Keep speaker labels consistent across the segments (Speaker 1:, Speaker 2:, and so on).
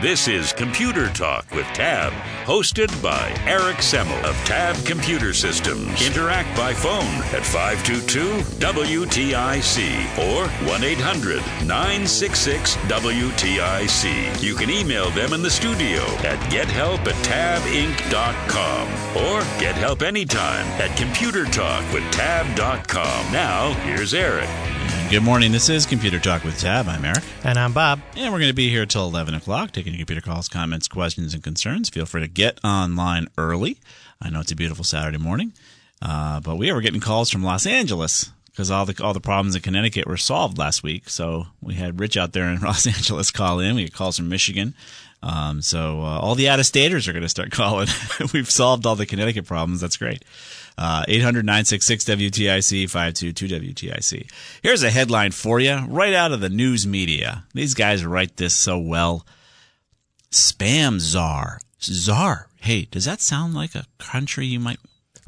Speaker 1: This is Computer Talk with Tab, hosted by Eric Semmel of Tab Computer Systems. Interact by phone at 522-WTIC or 1-800-966-WTIC. You can email them in the studio at gethelp at tabinc.com or get help anytime at computertalkwithtab.com. Now, here's Eric.
Speaker 2: Good morning. This is Computer Talk with Tab. I'm Eric.
Speaker 3: And I'm Bob.
Speaker 2: And we're going to be here till 11 o'clock taking your computer calls, comments, questions, and concerns. Feel free to get online early. I know it's a beautiful Saturday morning, uh, but we were getting calls from Los Angeles because all the all the problems in Connecticut were solved last week. So we had Rich out there in Los Angeles call in. We get calls from Michigan. Um, so uh, all the out-of-staters are going to start calling. We've solved all the Connecticut problems. That's great. Uh, 800 966 WTIC 522 WTIC. Here's a headline for you right out of the news media. These guys write this so well. Spam czar. Czar. Hey, does that sound like a country you might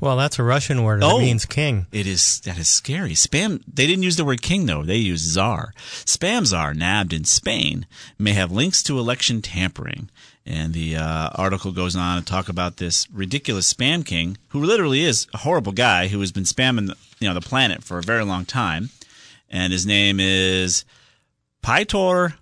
Speaker 3: Well, that's a Russian word.
Speaker 2: Oh.
Speaker 3: It means king.
Speaker 2: it is that is scary. Spam. They didn't use the word king though. They used czar. Spam czar nabbed in Spain may have links to election tampering. And the uh, article goes on to talk about this ridiculous spam king, who literally is a horrible guy who has been spamming the, you know the planet for a very long time. And his name is Pytor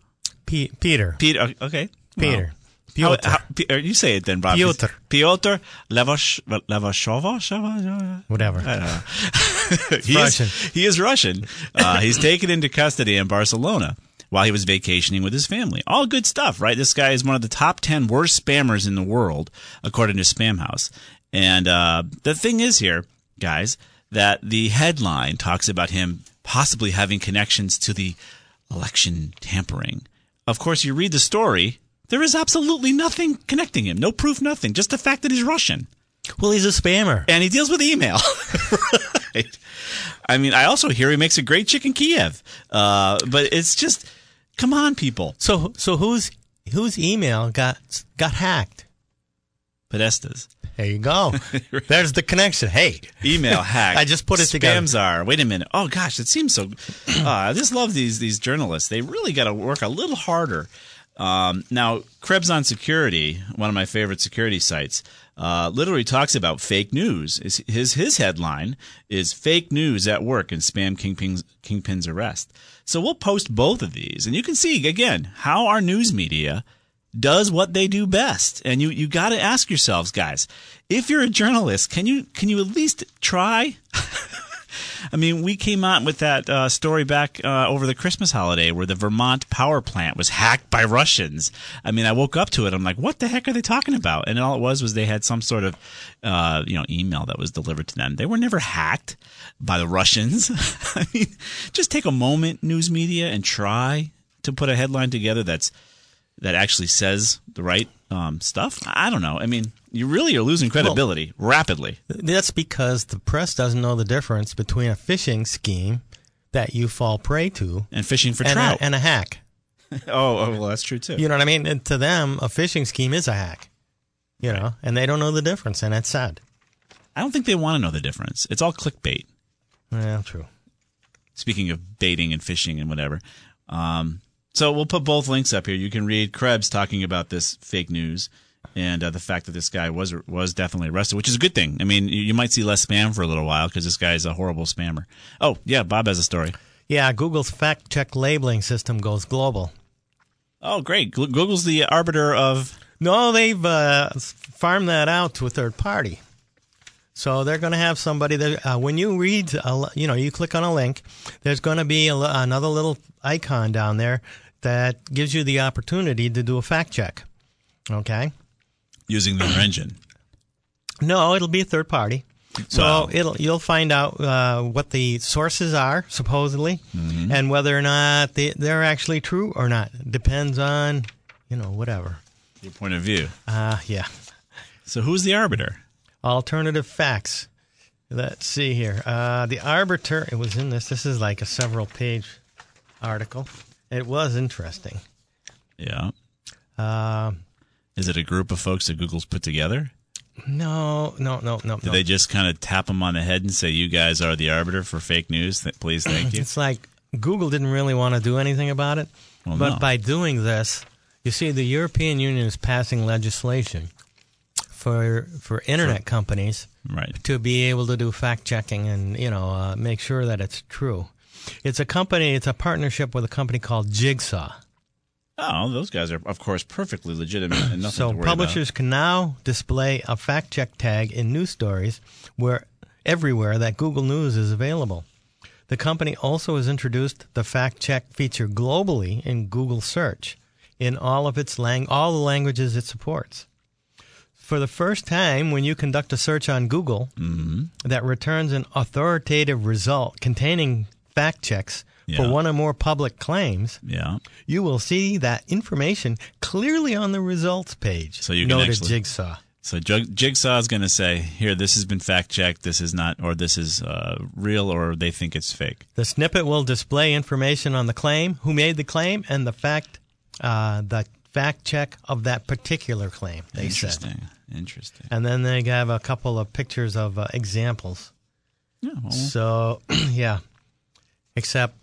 Speaker 3: P- Peter.
Speaker 2: Peter. Okay,
Speaker 3: Peter.
Speaker 2: Wow.
Speaker 3: Piotr.
Speaker 2: How- how- uh, you say it then, Bob.
Speaker 3: Piotr.
Speaker 2: Piotr Levash, Levashova?
Speaker 3: Whatever.
Speaker 2: I don't know. he
Speaker 3: Russian.
Speaker 2: Is, he is Russian. Uh, he's taken into custody in Barcelona while he was vacationing with his family. All good stuff, right? This guy is one of the top 10 worst spammers in the world, according to Spamhaus. And uh, the thing is here, guys, that the headline talks about him possibly having connections to the election tampering. Of course, you read the story. There is absolutely nothing connecting him. No proof, nothing. Just the fact that he's Russian
Speaker 3: Well, he's a spammer.
Speaker 2: and he deals with email. right. I mean, I also hear he makes a great chicken Kiev. Uh, but it's just, come on, people.
Speaker 3: So, so whose whose email got got hacked?
Speaker 2: Podesta's.
Speaker 3: There you go. There's the connection. Hey,
Speaker 2: Email hack.
Speaker 3: I just put it together.
Speaker 2: Spam czar. Wait a minute. Oh gosh, it seems so. Uh, I just love these these journalists. They really got to work a little harder. Um, now, Krebs on Security, one of my favorite security sites, uh, literally talks about fake news. His, his his headline is "Fake News at Work and Spam Kingpin's, Kingpin's Arrest." So we'll post both of these, and you can see again how our news media does what they do best. And you you got to ask yourselves, guys, if you're a journalist, can you can you at least try? I mean, we came out with that uh, story back uh, over the Christmas holiday where the Vermont power plant was hacked by Russians. I mean, I woke up to it. I'm like, what the heck are they talking about? And all it was was they had some sort of, uh, you know, email that was delivered to them. They were never hacked by the Russians. I mean, just take a moment, news media, and try to put a headline together that's that actually says the right um, stuff. I don't know. I mean, you really are losing credibility rapidly.
Speaker 3: that's because the press doesn't know the difference between a phishing scheme that you fall prey to
Speaker 2: And fishing for
Speaker 3: and
Speaker 2: trout.
Speaker 3: a, and a hack.
Speaker 2: oh, oh, well, that's true too.
Speaker 3: You know what I mean? And to them, a phishing scheme is a hack. You know, and they don't know the difference, and it's sad.
Speaker 2: I don't think they want to know the difference. It's all clickbait.
Speaker 3: Yeah, true.
Speaker 2: Speaking of baiting and fishing and whatever. Um, so we'll put both links up here. You can read Krebs talking about this fake news and uh, the fact that this guy was was definitely arrested, which is a good thing. I mean, you, you might see less spam for a little while because this guy is a horrible spammer. Oh, yeah, Bob has a story.
Speaker 3: Yeah, Google's fact check labeling system goes global.
Speaker 2: Oh, great. Google's the arbiter of.
Speaker 3: No, they've uh, farmed that out to a third party. So they're going to have somebody that uh, when you read, a, you know, you click on a link, there's going to be a, another little icon down there that gives you the opportunity to do a fact check. Okay.
Speaker 2: using their engine.
Speaker 3: No, it'll be a third party. So
Speaker 2: Wow.
Speaker 3: it'll you'll find out uh, what the sources are supposedly,
Speaker 2: Mm-hmm.
Speaker 3: and whether or not they, they're actually true or not. Depends on you know, whatever.
Speaker 2: Your point of view.
Speaker 3: Uh, yeah.
Speaker 2: So who's the arbiter?
Speaker 3: Alternative facts. Let's see here. Uh, the arbiter, it was in this. This is like a several page article. It was interesting.
Speaker 2: Yeah.
Speaker 3: Uh,
Speaker 2: Is it a group of folks that Google's put together?
Speaker 3: no, no, no, no.
Speaker 2: Did
Speaker 3: no.
Speaker 2: they just kind of tap them on the head and say, "You guys are the arbiter for fake news"? Th- please, thank you.
Speaker 3: It's like Google didn't really want to do anything about it.
Speaker 2: Well,
Speaker 3: but
Speaker 2: no.
Speaker 3: by doing this, you see, the European Union is passing legislation for for internet companies
Speaker 2: Right.
Speaker 3: to be able to do fact checking and you know uh, make sure that it's true. It's a company. It's a partnership with a company called Jigsaw.
Speaker 2: Oh, those guys are, of course, perfectly legitimate and nothing
Speaker 3: So
Speaker 2: to worry
Speaker 3: publishers can now display a fact check tag in news stories where everywhere that Google News is available. The company also has introduced the fact check feature globally in Google Search in all of its lang- all the languages it supports. For the first time, when you conduct a search on Google mm-hmm. that returns an authoritative result containing fact checks
Speaker 2: Yeah.
Speaker 3: for one or more public claims.
Speaker 2: Yeah.
Speaker 3: you will see that information clearly on the results page.
Speaker 2: So you can
Speaker 3: noted
Speaker 2: actually-
Speaker 3: Jigsaw.
Speaker 2: So Jigsaw is going to say, "Here, this has been fact checked. This is not, or this is uh, real, or they think it's fake."
Speaker 3: The snippet will display information on the claim, who made the claim, and the fact, uh, the fact check of that particular claim. They said,
Speaker 2: Interesting. Interesting.
Speaker 3: and then they have a couple of pictures of uh, examples.
Speaker 2: Yeah. Well,
Speaker 3: So, yeah, except.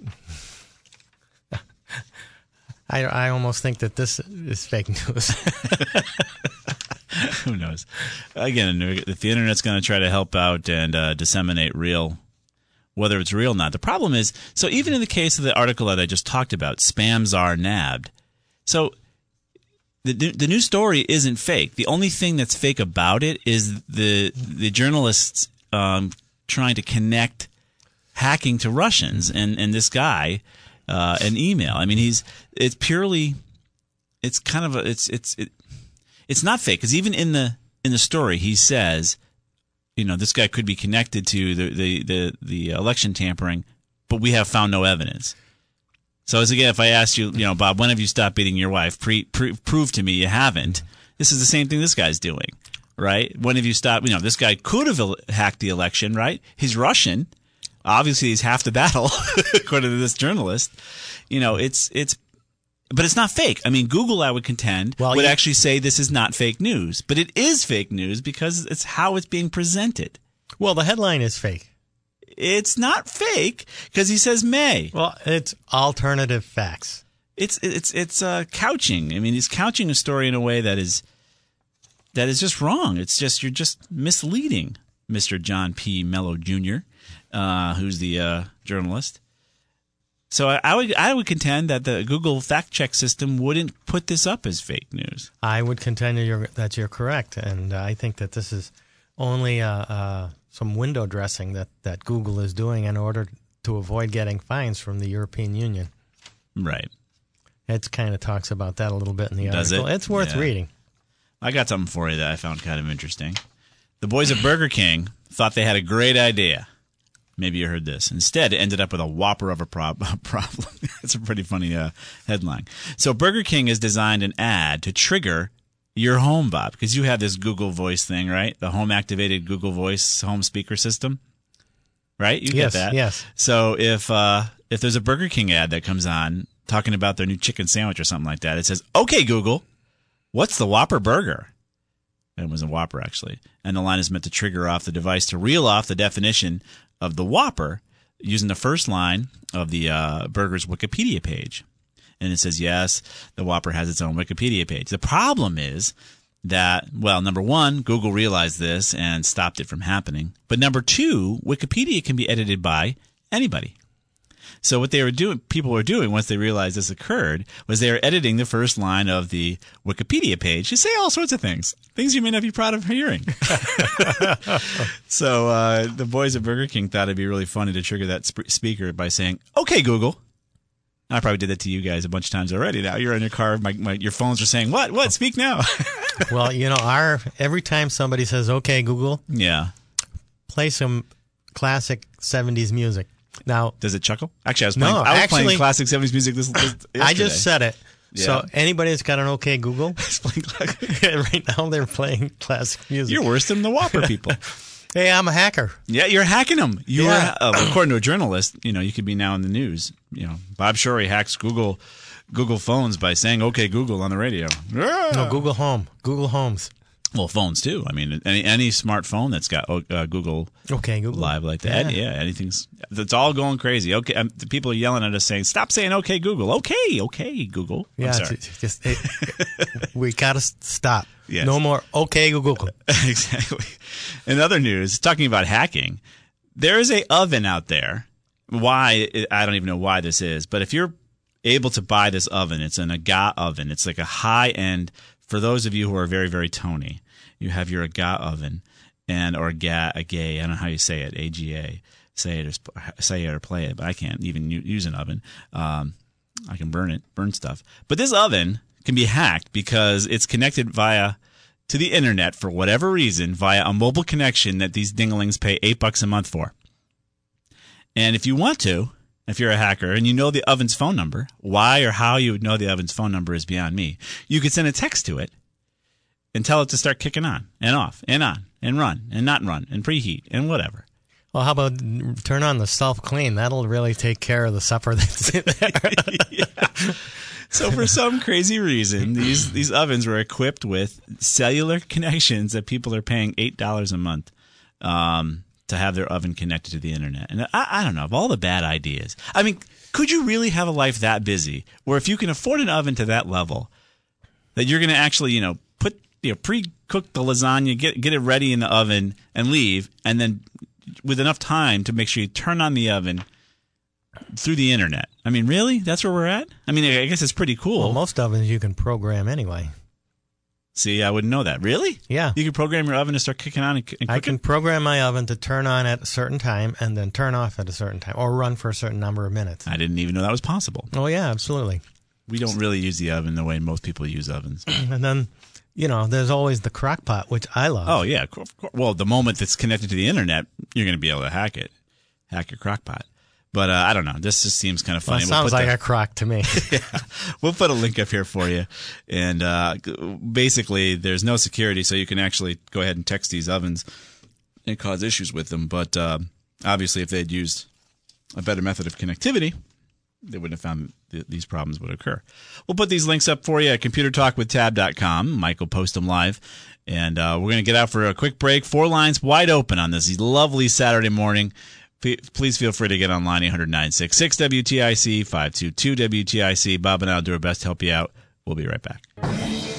Speaker 3: I, I almost think that this is fake news.
Speaker 2: who knows? Again, if the internet's going to try to help out and uh, disseminate real, whether it's real or not. The problem is, so even in the case of the article that I just talked about, spam czar nabbed. So the the news story isn't fake. The only thing that's fake about it is the the journalists um, trying to connect hacking to Russians and and this guy uh, an email. I mean, he's it's purely it's kind of a it's it's it, it's not fake because even in the in the story he says, you know, this guy could be connected to the the the, the election tampering, but we have found no evidence. So as again, if I asked you, you know, Bob, when have you stopped beating your wife? Pre, pre, prove to me you haven't. This is the same thing this guy's doing, right? When have you stopped? You know, this guy could have hacked the election, right? He's Russian. Obviously, he's half the battle, according to this journalist. You know, it's it's but it's not fake. I mean, Google, I would contend,
Speaker 3: Well,
Speaker 2: would
Speaker 3: you-
Speaker 2: actually say this is not fake news, but it is fake news because it's how it's being presented.
Speaker 3: well, the headline is fake.
Speaker 2: It's not fake because he says may.
Speaker 3: Well, it's alternative facts.
Speaker 2: It's it's it's uh, couching. I mean, he's couching a story in a way that is that is just wrong. It's just you're just misleading, Mister John P. Mello Jr., uh, who's the uh, journalist. So I, I would I would contend that the Google fact check system wouldn't put this up as fake news.
Speaker 3: I would contend that you're, that you're correct, and I think that this is only uh, uh, some window dressing that, that Google is doing in order to avoid getting fines from the European Union.
Speaker 2: Right.
Speaker 3: It kind of talks about that a little bit in the
Speaker 2: Does
Speaker 3: article.
Speaker 2: it?
Speaker 3: It's worth
Speaker 2: Yeah.
Speaker 3: reading.
Speaker 2: I got something for you that I found kind of interesting. The boys at Burger King thought they had a great idea. Maybe you heard this. Instead, it ended up with a whopper of a prob- problem. That's a pretty funny uh, headline. So, Burger King has designed an ad to trigger your home, Bob, because you have this Google Voice thing, right? The home activated Google Voice home speaker system, right? You
Speaker 3: Yes,
Speaker 2: get that.
Speaker 3: yes.
Speaker 2: So if uh, if there's a Burger King ad that comes on talking about their new chicken sandwich or something like that, it says, "Okay, Google, what's the Whopper burger?" And it was a Whopper actually, and the line is meant to trigger off the device to reel off the definition of the Whopper using the first line of the uh, burger's Wikipedia page. And it says, yes, the Whopper has its own Wikipedia page. The problem is that, well, number one, Google realized this and stopped it from happening. But number two, Wikipedia can be edited by anybody. So what they were doing, people were doing once they realized this occurred, was they were editing the first line of the Wikipedia page to say all sorts of things, things you may not be proud of hearing. so uh, the boys at Burger King thought it'd be really funny to trigger that sp- speaker by saying, "Okay, Google." I probably did that to you guys a bunch of times already. Now you're in your car, my, my, your phones are saying, "What? What? Speak now."
Speaker 3: well, you know, our every time somebody says, "Okay, Google,
Speaker 2: yeah.
Speaker 3: play some classic '70s music." Now,
Speaker 2: Does it chuckle? Actually, I was
Speaker 3: No,
Speaker 2: playing. I was
Speaker 3: actually-
Speaker 2: playing classic '70s music. This, this
Speaker 3: I just said it. So anybody that's got an OK Google, right now they're playing classic music.
Speaker 2: You're worse than the Whopper people.
Speaker 3: hey, I'm a hacker.
Speaker 2: Yeah, you're hacking them. You
Speaker 3: Yeah.
Speaker 2: were, uh, according to a journalist, you know, you could be now in the news. You know, Bob Shorey hacks Google Google phones by saying "Okay, Google" on the radio.
Speaker 3: No, Google Home. Google Homes.
Speaker 2: Well, phones too. I mean, any any smartphone that's got uh, Google
Speaker 3: Okay, Google.
Speaker 2: Live like that, yeah. anything's it's all going crazy. Okay, um, the people are yelling at us saying, "Stop saying okay, Google." Okay, okay, Google. I'm
Speaker 3: Yeah,
Speaker 2: sorry.
Speaker 3: it's just it, we gotta stop.
Speaker 2: Yes.
Speaker 3: No more. Okay, Google.
Speaker 2: exactly. In other news, talking about hacking, there is a oven out there. Why I don't even know why this is, but if you're able to buy this oven, it's an Aga oven. It's like a high end. For those of you who are very very Tony, you have your Aga oven and or Aga. I don't know how you say it. AGA. Say it or say it or play it, but I can't even use an oven. Um, I can burn it, burn stuff. But this oven can be hacked because it's connected via to the internet for whatever reason via a mobile connection that these dinglings pay eight bucks a month for. And if you want to, if you're a hacker and you know the oven's phone number, why or how you would know the oven's phone number is beyond me. You could send a text to it and tell it to start kicking on and off and on and run and not run and preheat and whatever.
Speaker 3: Well, how about turn on the self clean? That'll really take care of the supper that's in there.
Speaker 2: So for some crazy reason, these these ovens were equipped with cellular connections that people are paying eight dollars a month um, to have their oven connected to the internet. And I, I don't know of all the bad ideas. I mean, could you really have a life that busy, where if you can afford an oven to that level, that you're going to actually you know you know pre cook the lasagna, get get it ready in the oven, and leave, and then with enough time to make sure you turn on the oven through the internet. I mean, really? That's where we're at? I mean, I guess it's pretty cool.
Speaker 3: well, most ovens you can program anyway.
Speaker 2: See, I wouldn't know that. Really?
Speaker 3: Yeah.
Speaker 2: You can program your oven to start kicking on and, and
Speaker 3: I can program my oven to turn on at a certain time and then turn off at a certain time or run for a certain number of minutes.
Speaker 2: I didn't even know that was possible.
Speaker 3: Oh, yeah, absolutely.
Speaker 2: We don't really use the oven the way most people use ovens.
Speaker 3: And then, you know, there's always the crock pot, which I love.
Speaker 2: oh, yeah. of cour- of cour- Well, the moment it's connected to the internet, you're going to be able to hack it, hack your crock pot. But uh, I don't know. This just seems kind of
Speaker 3: Well,
Speaker 2: funny. We'll
Speaker 3: sounds
Speaker 2: put
Speaker 3: like
Speaker 2: the-
Speaker 3: a crock to me.
Speaker 2: yeah, we'll put a link up here for you. And uh, basically, there's no security, so you can actually go ahead and text these ovens and cause issues with them. But uh, obviously, if they'd used a better method of connectivity, they wouldn't have found th- these problems would occur. We'll put these links up for you at computertalkwithtab.com. Will post them live. And uh, we're going to get out for a quick break. Four lines wide open on this lovely Saturday morning. P- Please feel free to get online 800 966 WTIC 522 WTIC. Bob and I will do our best to help you out. We'll be right back.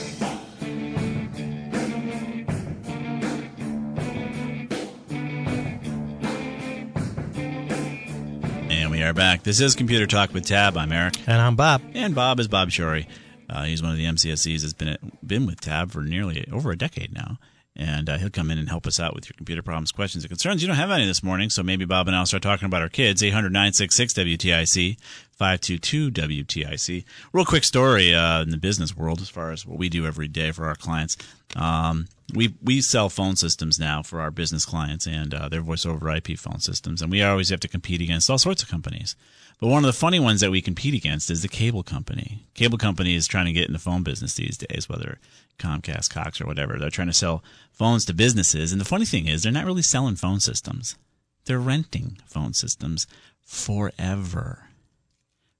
Speaker 2: Are back. This is Computer Talk with Tab. I'm Eric.
Speaker 3: and I'm Bob.
Speaker 2: And Bob is Bob Shorey. Uh, he's one of the MCSEs that's been at, been with Tab for nearly over a decade now. And uh, he'll come in and help us out with your computer problems, questions, and concerns. You don't have any this morning, so maybe Bob and I'll start talking about our kids. 800 966 WTIC, 522 WTIC. Real quick story uh, in the business world as far as what we do every day for our clients. Um, we we sell phone systems now for our business clients and uh, their voice over IP phone systems, and we always have to compete against all sorts of companies. But one of the funny ones that we compete against is the cable company. Cable company is trying to get in the phone business these days, whether Comcast, Cox, or whatever. They're trying to sell phones to businesses, and the funny thing is, they're not really selling phone systems. They're renting phone systems forever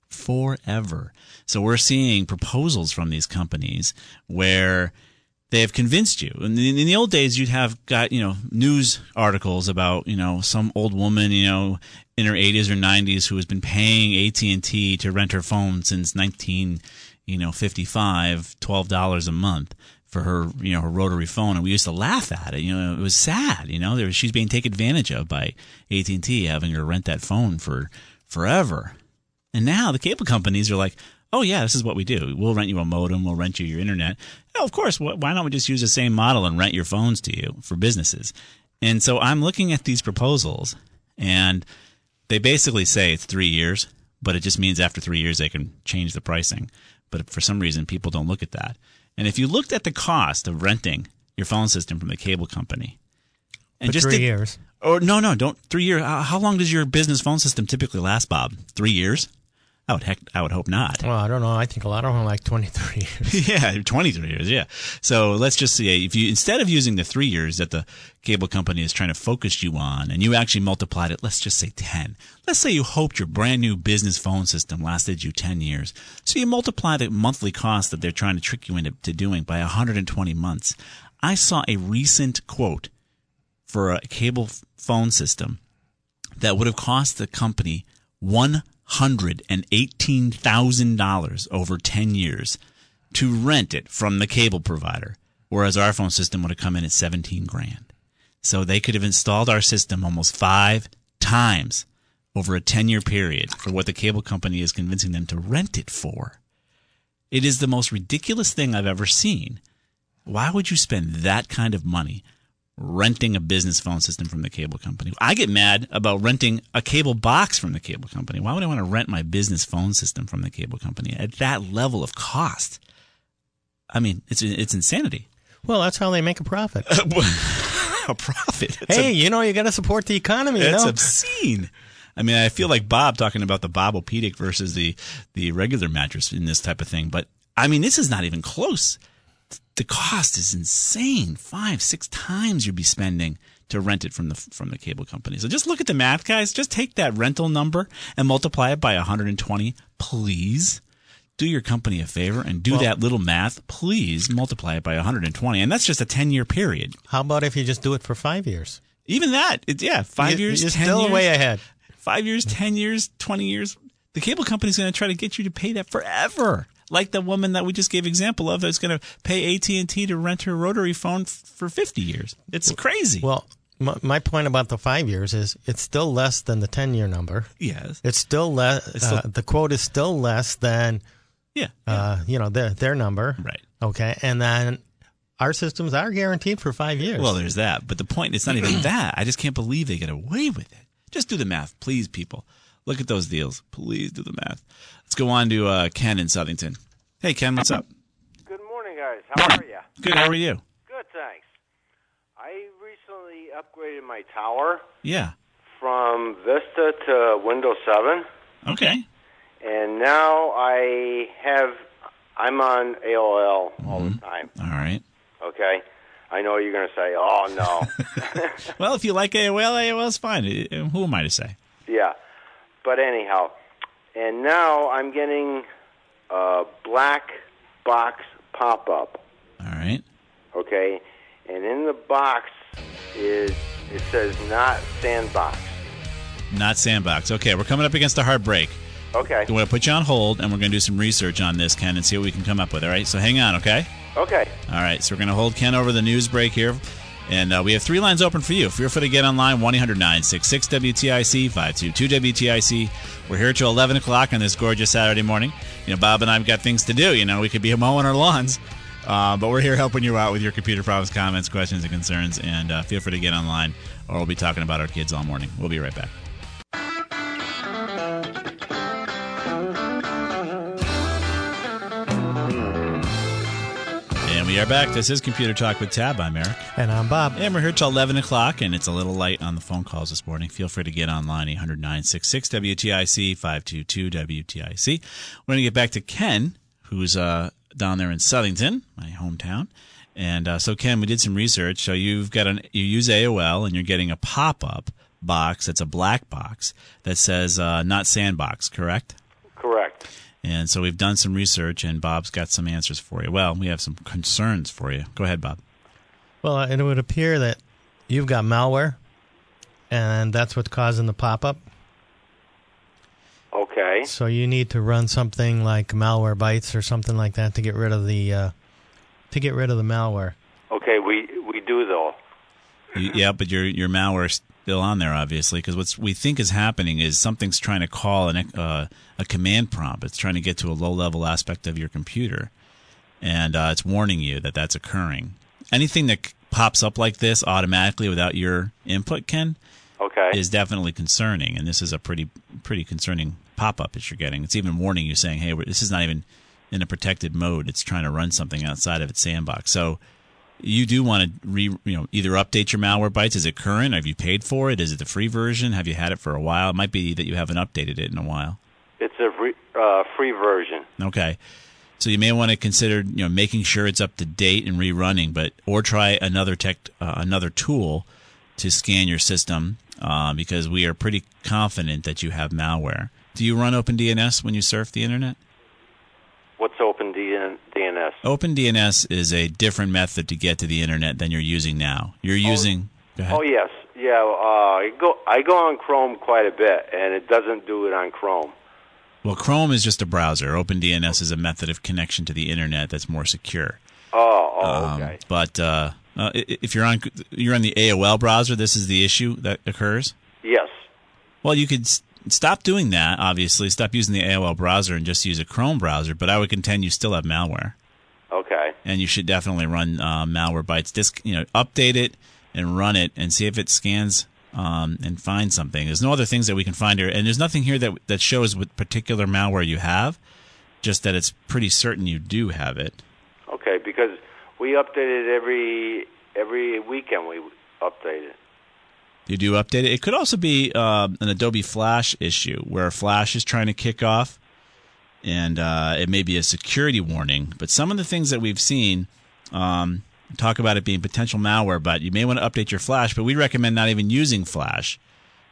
Speaker 2: forever. So we're seeing proposals from these companies where they have convinced you. In the, in the old days, you'd have got you know news articles about you know some old woman you know in her 80s or 90s who has been paying AT and T to rent her phone since 19 you know 55, twelve dollars a month for her you know her rotary phone, and we used to laugh at it. You know, it was sad. You know, there, was, she's being taken advantage of by AT and T having her rent that phone for forever. And now the cable companies are like, oh, yeah, this is what we do. We'll rent you a modem, we'll rent you your internet. Oh, of course, wh- why don't we just use the same model and rent your phones to you for businesses? And so I'm looking at these proposals, and they basically say it's three years, but it just means after three years they can change the pricing. But for some reason, people don't look at that. And if you looked at the cost of renting your phone system from the cable company, and
Speaker 3: For
Speaker 2: just
Speaker 3: three
Speaker 2: did-
Speaker 3: years.
Speaker 2: or no, no, don't three years. How uh, how long does your business phone system typically last, Bob? Three years. I would heck, I would hope not.
Speaker 3: Well, I don't know. I think a lot of them are like 23 years.
Speaker 2: yeah, 23 years. Yeah. So let's just say if you instead of using the three years that the cable company is trying to focus you on, and you actually multiplied it, let's just say 10. Let's say you hoped your brand new business phone system lasted you 10 years. So you multiply the monthly cost that they're trying to trick you into to doing by 120 months. I saw a recent quote for a cable phone system that would have cost the company one $118,000 over 10 years to rent it from the cable provider, whereas our phone system would have come in at 17 grand. So they could have installed our system almost five times over a 10 year period for what the cable company is convincing them to rent it for. It is the most ridiculous thing I've ever seen. Why would you spend that kind of money renting a business phone system from the cable company. I get mad about renting a cable box from the cable company. Why would I want to rent my business phone system from the cable company at that level of cost? I mean, it's it's insanity.
Speaker 3: Well, that's how they make a profit.
Speaker 2: a profit. It's
Speaker 3: hey,
Speaker 2: a,
Speaker 3: you know, you got to support the economy.
Speaker 2: It's
Speaker 3: no?
Speaker 2: obscene. I mean, I feel like Bob talking about the Bob-O-Pedic versus the the regular mattress in this type of thing, but I mean, this is not even close the cost is insane. Five, six times you'd be spending to rent it from the from the cable company. So just look at the math, guys. Just take that rental number and multiply it by 120, please. Do your company a favor and do well, that little math. Please multiply it by 120, and that's just a 10 year period.
Speaker 3: How about if you just do it for five years?
Speaker 2: Even that, it, yeah, five
Speaker 3: you,
Speaker 2: years,
Speaker 3: you're
Speaker 2: 10
Speaker 3: still
Speaker 2: years,
Speaker 3: way ahead.
Speaker 2: Five years, 10 years, 20 years. The cable company's going to try to get you to pay that forever like the woman that we just gave example of that's going to pay AT&T to rent her rotary phone f- for 50 years. It's crazy.
Speaker 3: Well, my, my, point about the five years is it's still less than the 10 year number.
Speaker 2: Yes.
Speaker 3: It's still less, uh, the quote is still less than,
Speaker 2: yeah,
Speaker 3: uh, you know, their, their number.
Speaker 2: Right.
Speaker 3: Okay. And then our systems are guaranteed for five years.
Speaker 2: Well, there's that. But the point, it's not even that. I just can't believe they get away with it. Just do the math, please, people. Look at those deals. Please do the math. Let's go on to uh, Ken in Southington. Hey, Ken, what's up?
Speaker 4: Good morning, guys. How are you?
Speaker 2: Good. How are you?
Speaker 4: Good, thanks. I recently upgraded my tower.
Speaker 2: Yeah.
Speaker 4: From Vista to Windows 7.
Speaker 2: Okay.
Speaker 4: And now I have, I'm on AOL all
Speaker 2: Mhm.
Speaker 4: the time.
Speaker 2: All right.
Speaker 4: Okay. I know you're going to say, "Oh no."
Speaker 2: Well, if you like AOL, AOL's fine. Uh, Who am I to say?
Speaker 4: yeah. But anyhow, and now I'm getting a black box pop up.
Speaker 2: All right.
Speaker 4: Okay, and in the box is it says not sandbox.
Speaker 2: Not Sandbox. Okay, we're coming up against a hard break.
Speaker 4: Okay.
Speaker 2: We're going to put you on hold, and we're going to do some research on this, Ken, and see what we can come up with. All right. So hang on, okay?
Speaker 4: Okay.
Speaker 2: All right. So we're going to hold Ken over the news break here. And uh, we have three lines open for you. Feel free to get online 1 800 966 WTIC 522 WTIC. We're here till 11 o'clock on this gorgeous Saturday morning. You know, Bob and I've got things to do. You know, we could be mowing our lawns. Uh, but we're here helping you out with your computer problems, comments, questions, and concerns. And uh, feel free to get online, or we'll be talking about our kids all morning. We'll be right back. We are back. This is Computer Talk with Tab. I'm Eric.
Speaker 3: And I'm Bob.
Speaker 2: And we're here till 11 o'clock, and it's a little light on the phone calls this morning. Feel free to get online, 800 966 WTIC 522 WTIC. We're going to get back to Ken, who's uh, down there in Southington, my hometown. And uh, so, Ken, we did some research. So you've got an you use AOL, and you're getting a pop up box that's a black box that says uh, not sandbox, correct?
Speaker 4: Correct.
Speaker 2: And so we've done some research, and Bob's got some answers for you. Well, we have some concerns for you. Go ahead, Bob.
Speaker 3: Well, it would appear that you've got malware, and that's what's causing the pop up.
Speaker 4: Okay.
Speaker 3: So you need to run something like Malwarebytes or something like that to get rid of the uh, to get rid of the malware.
Speaker 4: Okay. We we do though.
Speaker 2: Y- yeah, but your your malware still on there, obviously, because what we think is happening is something's trying to call an, uh, a command prompt. It's trying to get to a low level aspect of your computer, and uh, it's warning you that that's occurring. Anything that c- pops up like this automatically without your input, Ken,
Speaker 4: Okay.
Speaker 2: is definitely concerning, and this is a pretty pretty concerning pop up that you're getting. It's even warning you, saying, "Hey, this is not even in a protected mode. It's trying to run something outside of its sandbox." So you do want to re, you know either update your Malwarebytes. Is it current? Have you paid for it? Is it the free version? Have you had it for a while? It might be that you haven't updated it in a while.
Speaker 4: It's a free, uh, free version.
Speaker 2: Okay. So you may want to consider, you know, making sure it's up to date and rerunning, but or try another tech, uh, another tool to scan your system, uh, because we are pretty confident that you have malware. Do you run OpenDNS when you surf the internet?
Speaker 4: What's OpenDNS?
Speaker 2: OpenDNS is a different method to get to the internet than you're using now. You're using. Go ahead.
Speaker 4: Oh yes, yeah. Uh, I go I go on Chrome quite a bit, and it doesn't do it on Chrome.
Speaker 2: Well, Chrome is just a browser. OpenDNS is a method of connection to the internet that's more secure.
Speaker 4: Oh, oh
Speaker 2: Um,
Speaker 4: okay.
Speaker 2: but uh, uh, if you're on you're on the AOL browser, this is the issue that occurs.
Speaker 4: Yes.
Speaker 2: Well, you could stop doing that. Obviously, stop using the AOL browser and just use a Chrome browser. But I would contend you still have malware,
Speaker 4: Okay.
Speaker 2: and you should definitely run uh, Malwarebytes. Disc, you know, update it and run it and see if it scans um, and finds something. There's no other things that we can find here, and there's nothing here that that shows what particular malware you have. Just that it's pretty certain you do have it.
Speaker 4: Okay, because we update it every every weekend. We update it.
Speaker 2: You do update it. It could also be uh, an Adobe Flash issue where Flash is trying to kick off, and uh, it may be a security warning. But some of the things that we've seen um, talk about it being potential malware, but you may want to update your Flash. But we recommend not even using Flash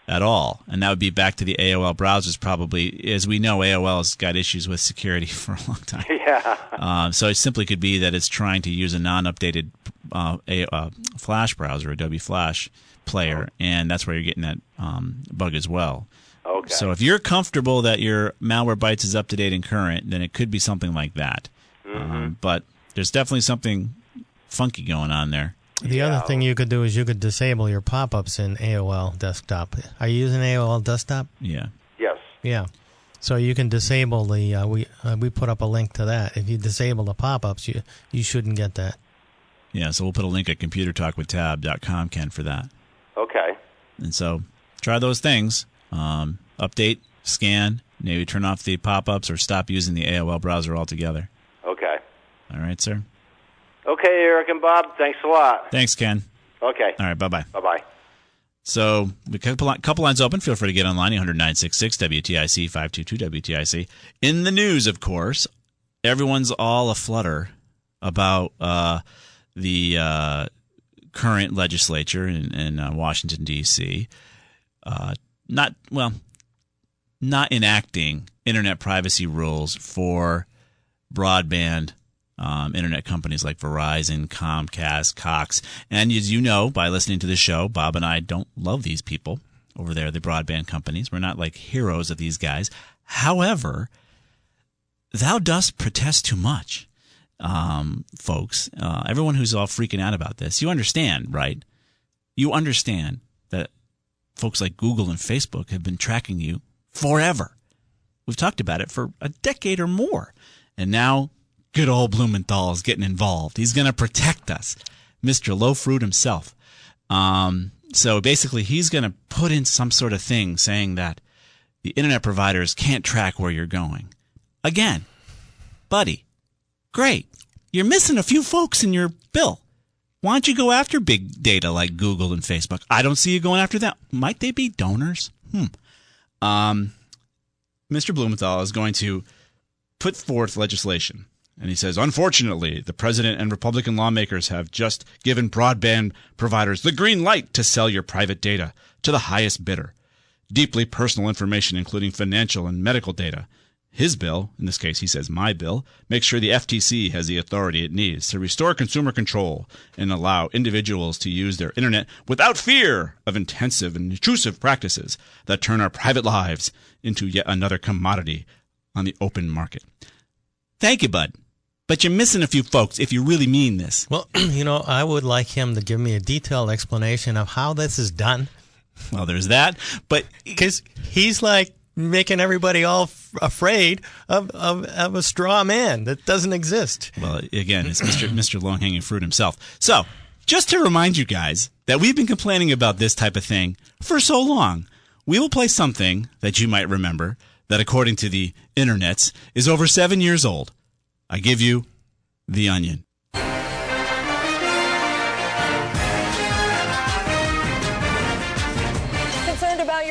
Speaker 2: at all, and that would be back to the AOL browsers. Probably, as we know, AOL has got issues with security for a long time.
Speaker 4: Yeah.
Speaker 2: Um, so it simply could be that it's trying to use a non-updated uh, a, uh, Flash browser, Adobe Flash player, and that's where you're getting that um, bug as well.
Speaker 4: Okay.
Speaker 2: So if you're comfortable that your Malwarebytes is up to date and current, then it could be something like that. Um, but there's definitely something funky going on there.
Speaker 3: The other thing you could do is you could disable your pop-ups in AOL desktop. Are you using AOL desktop?
Speaker 2: Yeah.
Speaker 4: yes.
Speaker 3: Yeah. So you can disable the uh, we uh, we put up a link to that. If you disable the pop-ups, you you shouldn't get that.
Speaker 2: Yeah. So we'll put a link at computertalkwithtab.com, Ken, for that.
Speaker 4: Okay.
Speaker 2: And so try those things. Um, update, scan, maybe turn off the pop ups or stop using the AOL browser altogether.
Speaker 4: Okay.
Speaker 2: All right, sir.
Speaker 4: Okay, Eric and Bob. Thanks a lot.
Speaker 2: Thanks, Ken.
Speaker 4: Okay.
Speaker 2: All right, bye bye.
Speaker 4: Bye bye.
Speaker 2: So, a couple, couple lines open. Feel free to get online, 966 WTIC 522 WTIC. In the news, of course, everyone's all aflutter about uh, the uh, current legislature in, in uh, Washington, D.C. Uh, not, well, not enacting internet privacy rules for broadband um, internet companies like Verizon, Comcast, Cox. And as you know by listening to the show, Bob and I don't love these people over there, the broadband companies. We're not like heroes of these guys. However, thou dost protest too much, um, folks. Uh, everyone who's all freaking out about this, you understand, right? You understand that folks like Google and Facebook have been tracking you forever. We've talked about it for a decade or more. And now good old Blumenthal is getting involved. He's going to protect us, Mr. Low Fruit himself. Um, so basically, he's going to put in some sort of thing saying that the internet providers can't track where you're going. Again, buddy, great. You're missing a few folks in your bill. Why don't you go after big data like Google and Facebook? I don't see you going after that. Might they be donors? Hmm. Um, Mr. Blumenthal is going to put forth legislation. And he says, unfortunately, the president and Republican lawmakers have just given broadband providers the green light to sell your private data to the highest bidder. Deeply personal information, including financial and medical data. His bill, in this case he says my bill, makes sure the FTC has the authority it needs to restore consumer control and allow individuals to use their internet without fear of intensive and intrusive practices that turn our private lives into yet another commodity on the open market. Thank you, bud. But you're missing a few folks if you really mean this.
Speaker 3: Well, you know, I would like him to give me a detailed explanation of how this is done,
Speaker 2: Well, there's that. But
Speaker 3: because he's like making everybody all f- afraid of, of of a straw man that doesn't exist.
Speaker 2: Well, again, it's Mr. Mr. Long Hanging Fruit himself. So, just to remind you guys that we've been complaining about this type of thing for so long, we will play something that you might remember that, according to the internets, is over seven years old. I give you The Onion.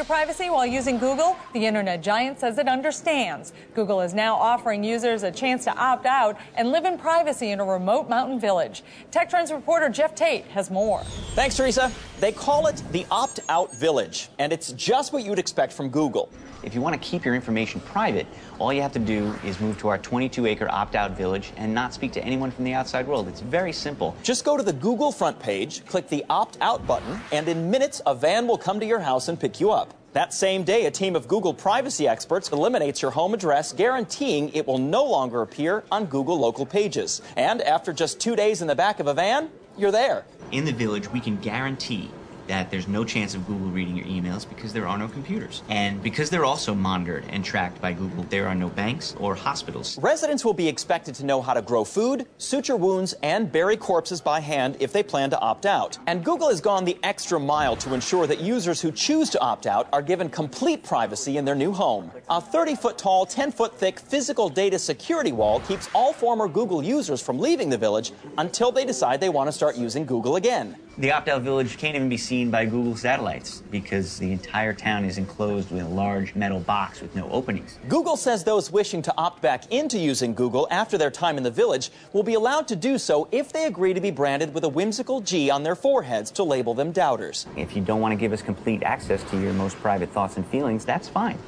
Speaker 5: Your privacy while using Google? The internet giant says it understands. Google is now offering users a chance to opt out and live in privacy in a remote mountain village. Tech Trends reporter Jeff Tate has more.
Speaker 6: Thanks, Teresa. They call it the opt out village, and it's just what you'd expect from Google.
Speaker 7: If you want to keep your information private, all you have to do is move to our 22 acre opt out village and not speak to anyone from the outside world. It's very simple.
Speaker 6: Just go to the Google front page, click the opt out button, and in minutes, a van will come to your house and pick you up. That same day, a team of Google privacy experts eliminates your home address, guaranteeing it will no longer appear on Google local pages. And after just two days in the back of a van, you're there.
Speaker 7: In the village, we can guarantee that there's no chance of Google reading your emails because there are no computers. And because they're also monitored and tracked by Google, there are no banks or hospitals.
Speaker 6: Residents will be expected to know how to grow food, suture wounds, and bury corpses by hand if they plan to opt out. And Google has gone the extra mile to ensure that users who choose to opt out are given complete privacy in their new home. A 30 foot tall, 10 foot thick physical data security wall keeps all former Google users from leaving the village until they decide they want to start using Google again.
Speaker 7: The opt out village can't even be seen by Google satellites because the entire town is enclosed with a large metal box with no openings.
Speaker 6: Google says those wishing to opt back into using Google after their time in the village will be allowed to do so if they agree to be branded with a whimsical G on their foreheads to label them doubters.
Speaker 7: If you don't want to give us complete access to your most private thoughts and feelings, that's fine.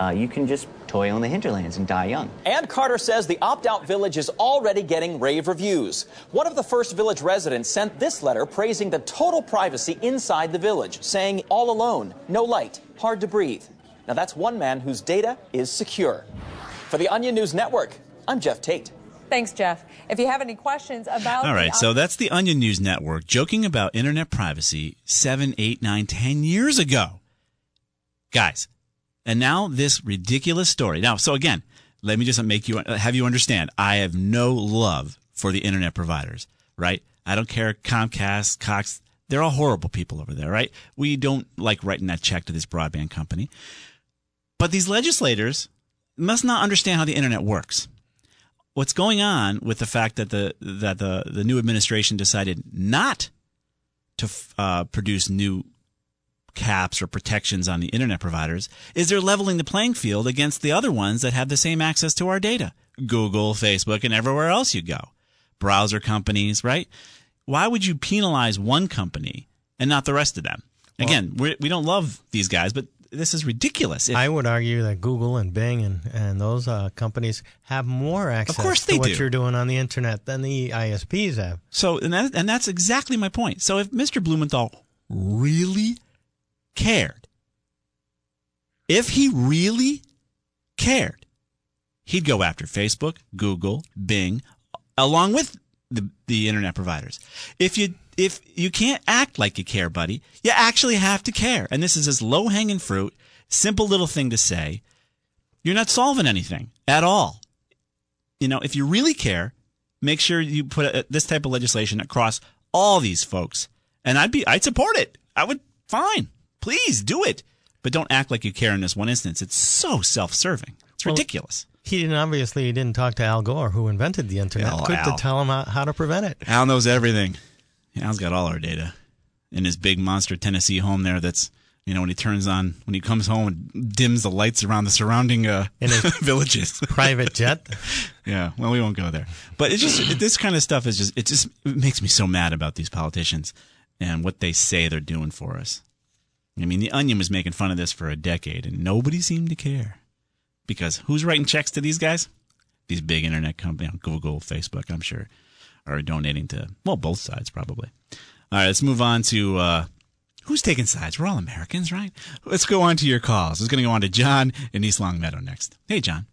Speaker 7: Uh, you can just toil in the hinterlands and die young.
Speaker 6: And Carter says the opt out village is already getting rave reviews. One of the first village residents sent this letter praising the total privacy inside the village, saying, All alone, no light, hard to breathe. Now that's one man whose data is secure. For the Onion News Network, I'm Jeff Tate.
Speaker 5: Thanks, Jeff. If you have any questions about
Speaker 2: All right,
Speaker 5: the,
Speaker 2: so that's the Onion News Network joking about internet privacy seven, eight, nine, ten years ago. Guys, and now this ridiculous story. Now, so again, let me just make you have you understand. I have no love for the internet providers, right? I don't care Comcast, Cox. They're all horrible people over there, right? We don't like writing that check to this broadband company. But these legislators must not understand how the internet works. What's going on with the fact that the that the the new administration decided not to uh, produce new caps or protections on the internet providers is they're leveling the playing field against the other ones that have the same access to our data Google, Facebook, and everywhere else you go. Browser companies, right? Why would you penalize one company and not the rest of them? Again, we're, we don't love these guys, but this is ridiculous. If-
Speaker 3: I would argue that Google and Bing and, and those uh, companies have more access of
Speaker 2: course
Speaker 3: to
Speaker 2: they
Speaker 3: what
Speaker 2: do.
Speaker 3: you're doing on the internet than the ISPs have.
Speaker 2: So, and, that, and that's exactly my point. So, if Mr. Blumenthal really cared, if he really cared, he'd go after Facebook, Google, Bing, along with the, the internet providers. If you if you can't act like you care, buddy, you actually have to care. And this is as low hanging fruit, simple little thing to say. You're not solving anything at all. You know, if you really care, make sure you put uh this type of legislation across all these folks. And I'd be, I'd support it. I would, fine, please do it. But don't act like you care in this one instance. It's so self-serving. It's
Speaker 3: Well,
Speaker 2: ridiculous.
Speaker 3: He didn't obviously he didn't talk to Al Gore, who invented the internet,
Speaker 2: Oh,
Speaker 3: could
Speaker 2: Al.
Speaker 3: to tell him how, how to prevent it.
Speaker 2: Al knows everything. Al's got all our data in his big monster Tennessee home there. That's you know when he turns on when he comes home and dims the lights around the surrounding uh, villages.
Speaker 3: private jet.
Speaker 2: Yeah, well, we won't go there. But it's just this kind of stuff is just it just it makes me so mad about these politicians and what they say they're doing for us. I mean, the Onion was making fun of this for a decade, and nobody seemed to care because who's writing checks to these guys? These big internet companies, Google, Facebook, I'm sure, are donating to well both sides probably. All right, let's move on to uh, who's taking sides. We're all Americans, right? Let's go on to your calls. It's going to go on to John in East Longmeadow next. Hey, John,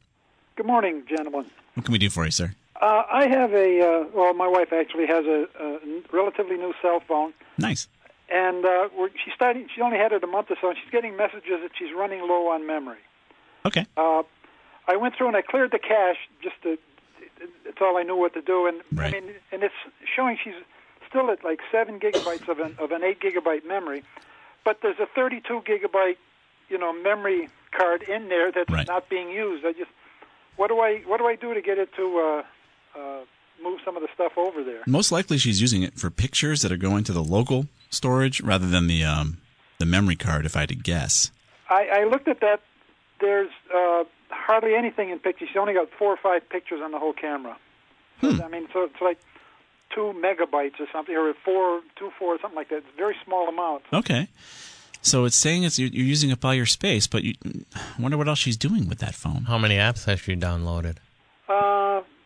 Speaker 8: Good morning, gentlemen.
Speaker 2: what can we do for you, sir?
Speaker 8: Uh, I have a, uh, well, my wife actually has a, a relatively new cell phone,
Speaker 2: Nice.
Speaker 8: And uh, we're, she's starting, she only had it a month or so, and she's getting messages that she's running low on memory.
Speaker 2: Okay.
Speaker 8: Uh, I went through and I cleared the cache just to, it's all I knew what to do, and
Speaker 2: Right.
Speaker 8: I mean, and it's showing she's still at like seven gigabytes of an, of an eight gigabyte memory, but there's a 32 gigabyte, you know, memory card in there that's
Speaker 2: Right.
Speaker 8: not being used. I just, what do I, what do I do to get it to uh, uh, some of the stuff over there?
Speaker 2: Most likely, she's using it for pictures that are going to the local storage rather than the um, the memory card. If I had to guess,
Speaker 8: I, I looked at that. There's uh, hardly anything in pictures. She's only got four or five pictures on the whole camera. So, I mean, so it's like two megabytes or something, or four, two, four, something like that. It's a very small amount.
Speaker 2: Okay. So it's saying it's you're, you're using up all your space, but you I wonder what else she's doing with that phone.
Speaker 3: How many apps has she downloaded?
Speaker 8: Uh, there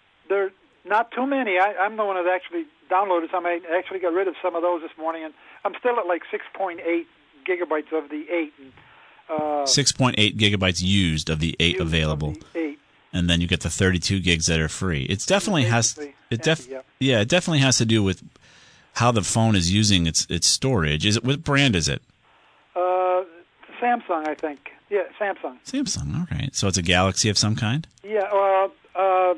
Speaker 8: not too many. I, I'm the one that actually downloaded some. I actually got rid of some of those this morning, and I'm still at like 6.8 gigabytes of the eight. And, uh,
Speaker 2: 6.8 gigabytes used of the eight available,
Speaker 8: the eight.
Speaker 2: and then you get the 32 gigs that are free. It's definitely has it def
Speaker 8: empty, yep.
Speaker 2: yeah it definitely has to do with how the phone is using its its storage. Is it what brand is it?
Speaker 8: Uh, Samsung, I think. Yeah, Samsung.
Speaker 2: Samsung. All right. So it's a Galaxy of some kind.
Speaker 8: Yeah, uh, uh,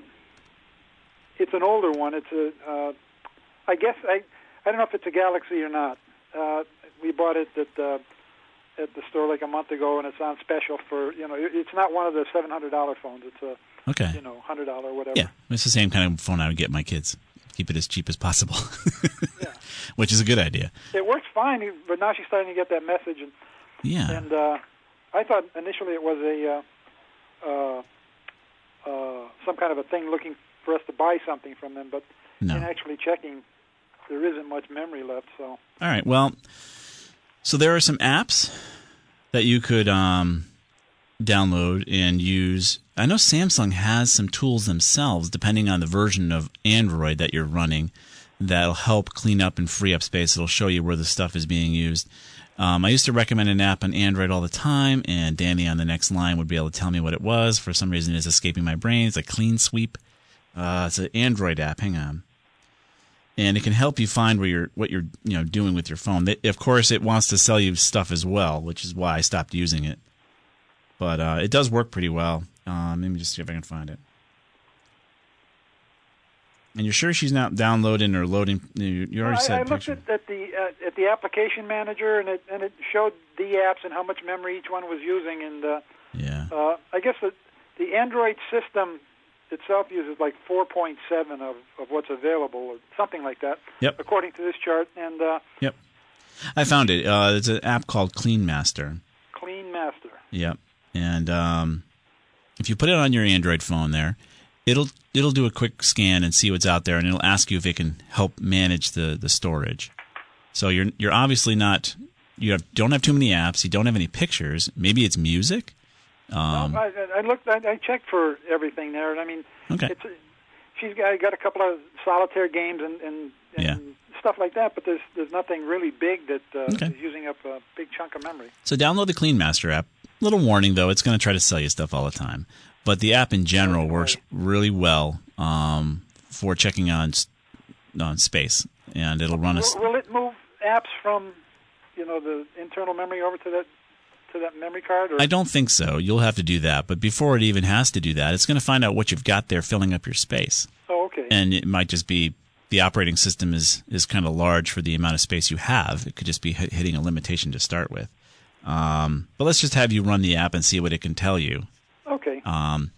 Speaker 8: it's an older one. It's a, uh, I guess I, I don't know if it's a Galaxy or not. Uh, we bought it at the at the store like a month ago, and it's on special for you know. It's not one of the seven hundred dollar phones. It's a
Speaker 2: Okay.
Speaker 8: you know hundred dollar whatever.
Speaker 2: Yeah, it's the same kind of phone I would get my kids. Keep it as cheap as possible, which is a good idea.
Speaker 8: It works fine, but now she's starting to get that message, and
Speaker 2: Yeah.
Speaker 8: and uh, I thought initially it was a uh, uh, uh, some kind of a thing looking for us to buy something from them, but
Speaker 2: No.
Speaker 8: in actually checking, there isn't much memory left. So
Speaker 2: All right. Well, so there are some apps that you could um, download and use. I know Samsung has some tools themselves, depending on the version of Android that you're running, that'll help clean up and free up space. It'll show you where the stuff is being used. Um, I used to recommend an app on Android all the time, and Danny on the next line would be able to tell me what it was. For some reason, it's escaping my brain. It's a Clean Sweep. Uh, it's an Android app. Hang on and it can help you find where you're what you're you know doing with your phone. They, of course, it wants to sell you stuff as well, which is why I stopped using it. But uh, it does work pretty well. Um, let me just see if I can find it. And you're sure she's not downloading or loading? You, you already
Speaker 8: I,
Speaker 2: said
Speaker 8: I looked
Speaker 2: picture.
Speaker 8: at, at the uh, at the application manager, and it and it showed the apps and how much memory each one was using, and uh,
Speaker 2: Yeah.
Speaker 8: uh, I guess the the Android system itself uses like 4.7 of, of what's available, or something like that,
Speaker 2: Yep.
Speaker 8: according to this chart. And uh,
Speaker 2: Yep. I found it. Uh, it's an app called Clean Master.
Speaker 8: Clean Master.
Speaker 2: Yep. And um, if you put it on your Android phone there, it'll it'll do a quick scan and see what's out there, and it'll ask you if it can help manage the, the storage. So you're you're obviously not you have, don't have too many apps. You don't have any pictures. Maybe it's music. Um,
Speaker 8: I, I I looked. I, I checked for everything there, and I mean,
Speaker 2: Okay.
Speaker 8: it's she's got, got a couple of solitaire games and and, and
Speaker 2: Yeah.
Speaker 8: stuff like that, but there's there's nothing really big that uh,
Speaker 2: Okay.
Speaker 8: is using up a big chunk of memory.
Speaker 2: So download the Clean Master app. Little warning though, it's going to try to sell you stuff all the time. But the app in general works really well um, for checking on on space, and it'll run a. s-
Speaker 8: Will, will it move apps from, you know, the internal memory over to that to that memory card? Or
Speaker 2: I don't think so. You'll have to do that. But before it even has to do that, it's going to find out what you've got there filling up your space.
Speaker 8: Oh, okay.
Speaker 2: And it might just be the operating system is, is kind of large for the amount of space you have. It could just be hitting a limitation to start with. Um, but let's just have you run the app and see what it can tell you.
Speaker 8: okay.
Speaker 2: Um,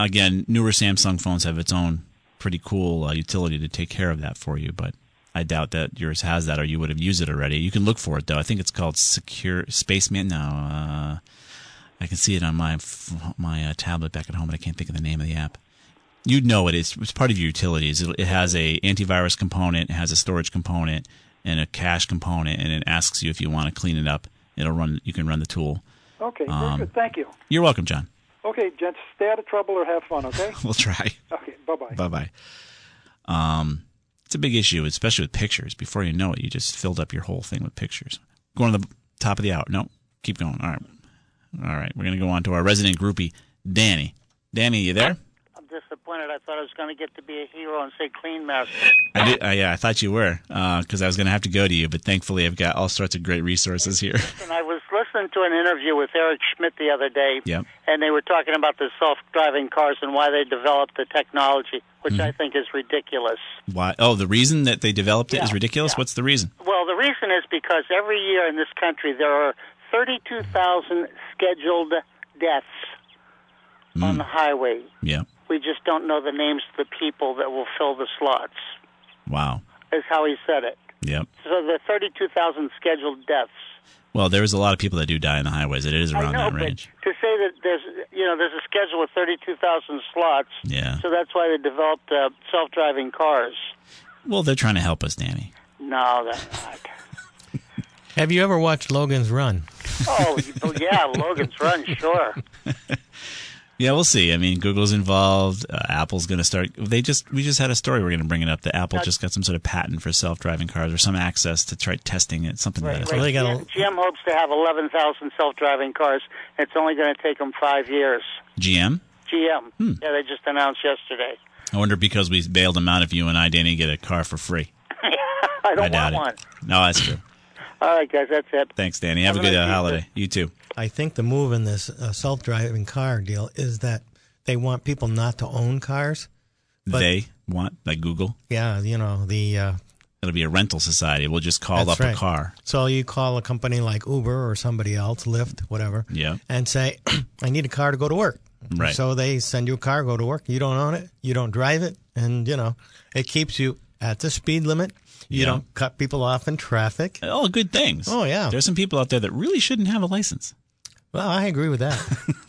Speaker 2: again, newer Samsung phones have its own pretty cool uh, utility to take care of that for you, but I doubt that yours has that, or you would have used it already. You can look for it though. I think it's called Secure Spaceman. No, uh, I can see it on my my uh, tablet back at home, but I can't think of the name of the app. You'd know it. It's, it's part of your utilities. It, it has a antivirus component, it has a storage component, and a cache component, and it asks you if you want to clean it up. It'll run. You can run the tool.
Speaker 8: Okay. Very
Speaker 2: um,
Speaker 8: good. Thank you.
Speaker 2: You're welcome, John.
Speaker 8: Okay, gents. Stay out of trouble or have fun. Okay.
Speaker 2: We'll try.
Speaker 8: okay. Bye bye.
Speaker 2: Bye bye. Um, it's a big issue, especially with pictures. Before you know it, you just filled up your whole thing with pictures. Going to the top of the hour. No, keep going. All right. All right. We're going to go on to our resident groupie, Danny. Danny, you there?
Speaker 9: I'm disappointed. I thought I was going to get to be a hero and say clean master.
Speaker 2: I did. Uh, yeah, I thought you were because I was going to have to go to you, but thankfully I've got all sorts of great resources here.
Speaker 9: And I was listening to an interview with Eric Schmidt the other day,
Speaker 2: Yep.
Speaker 9: and they were talking about the self-driving cars and why they developed the technology, which
Speaker 2: Mm-hmm.
Speaker 9: I think is ridiculous.
Speaker 2: Why? Oh, the reason that they developed it is
Speaker 9: Yeah,
Speaker 2: ridiculous.
Speaker 9: yeah.
Speaker 2: What's the reason?
Speaker 9: Well, the reason is because every year in this country there are 32,000 scheduled deaths on the highway.
Speaker 2: Yeah.
Speaker 9: We just don't know the names of the people that will fill the slots.
Speaker 2: Wow.
Speaker 9: Is how he said it.
Speaker 2: Yep.
Speaker 9: So the 32,000 scheduled deaths.
Speaker 2: Well, there's a lot of people that do die on the highways. It is
Speaker 9: I
Speaker 2: around
Speaker 9: know,
Speaker 2: that
Speaker 9: but
Speaker 2: range.
Speaker 9: to say that there's you know there's a schedule of 32,000 slots,
Speaker 2: Yeah.
Speaker 9: so that's why they developed uh, self-driving cars.
Speaker 2: Well, they're trying to help us, Danny.
Speaker 9: No, they're not.
Speaker 3: Have you ever watched Logan's Run?
Speaker 9: Oh, yeah, Logan's Run, sure.
Speaker 2: Yeah, we'll see. I mean, Google's involved. Uh, Apple's going to start. They just we just had a story. We're going to bring it up. That Apple just got some sort of patent for self-driving cars or some access to try testing it. Something like that.
Speaker 3: So they got a,
Speaker 9: GM, GM hopes to have 11,000 self-driving cars. It's only going to take them five years.
Speaker 2: GM.
Speaker 9: GM.
Speaker 2: Hmm.
Speaker 9: Yeah, they just announced yesterday.
Speaker 2: I wonder because we bailed them out if you and I, Danny, get a car for free.
Speaker 9: I don't
Speaker 2: I doubt
Speaker 9: want
Speaker 2: it.
Speaker 9: one.
Speaker 2: No, that's true.
Speaker 9: All right, guys, that's it.
Speaker 2: Thanks, Danny. Have,
Speaker 9: Have
Speaker 2: a
Speaker 9: a
Speaker 2: good
Speaker 9: nice
Speaker 2: uh, holiday. You too.
Speaker 3: I think the move in this uh, self-driving car deal is that they want people not to own cars. But-
Speaker 2: they want like Google.
Speaker 3: Yeah, you know the. Uh,
Speaker 2: It'll be a rental society. We'll just call up
Speaker 3: right.
Speaker 2: a car.
Speaker 3: so you call a company like Uber or somebody else, Lyft, whatever,
Speaker 2: Yeah.
Speaker 3: and say, "I need a car to go to work."
Speaker 2: Right.
Speaker 3: So they send you a car, go to work. You don't own it, you don't drive it, and you know it keeps you at the speed limit. You
Speaker 2: Yeah.
Speaker 3: don't cut people off in traffic.
Speaker 2: All good things.
Speaker 3: Oh yeah.
Speaker 2: There's some people out there that really shouldn't have a license.
Speaker 3: Well, I agree with that.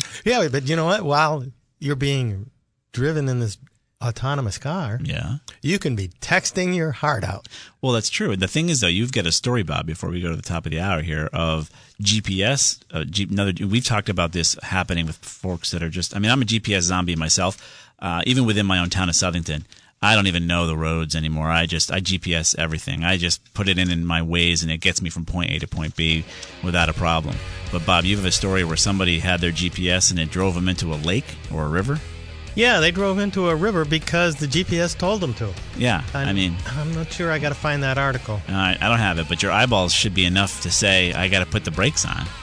Speaker 3: yeah, but you know what? While you're being driven in this autonomous car,
Speaker 2: Yeah.
Speaker 3: you can be texting your heart out.
Speaker 2: Well, that's true. The thing is, though, you've got a story, Bob. Before we go to the top of the hour here, of GPS. Uh, G- another, we've talked about this happening with folks that are just. I mean, I'm a GPS zombie myself. Uh, even within my own town of Southington, I don't even know the roads anymore. I just I GPS everything. I just put it in in my Waze, and it gets me from point A to point B without a problem. But Bob, you have a story where somebody had their GPS and it drove them into a lake or a river.
Speaker 3: Yeah, they drove into a river because the GPS told them to.
Speaker 2: Yeah,
Speaker 3: I'm-
Speaker 2: I mean,
Speaker 3: I'm not sure. I got to find that article.
Speaker 2: All right, I don't have it, but your eyeballs should be enough to say I got to put the brakes on.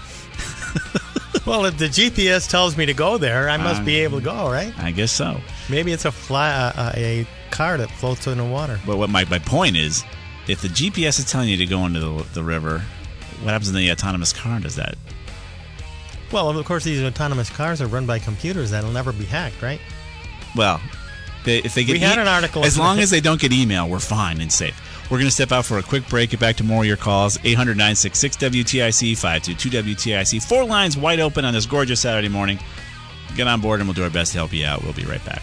Speaker 3: Well, if the GPS tells me to go there, I must
Speaker 2: Um,
Speaker 3: be able to go, right?
Speaker 2: I guess so.
Speaker 3: Maybe it's a fly, uh, a car that floats in the water.
Speaker 2: But what my, my point is, if the GPS is telling you to go into the, the river, what happens when the autonomous car does that?
Speaker 3: Well, of course, these autonomous cars are run by computers that'll never be hacked, right?
Speaker 2: Well, they, if they get
Speaker 3: We had an article
Speaker 2: as long as they don't get email, we're fine and safe. We're going to step out for a quick break. Get back to more of your calls. 800 966 WTIC 522 WTIC. Four lines wide open on this gorgeous Saturday morning. Get on board and we'll do our best to help you out. We'll be right back.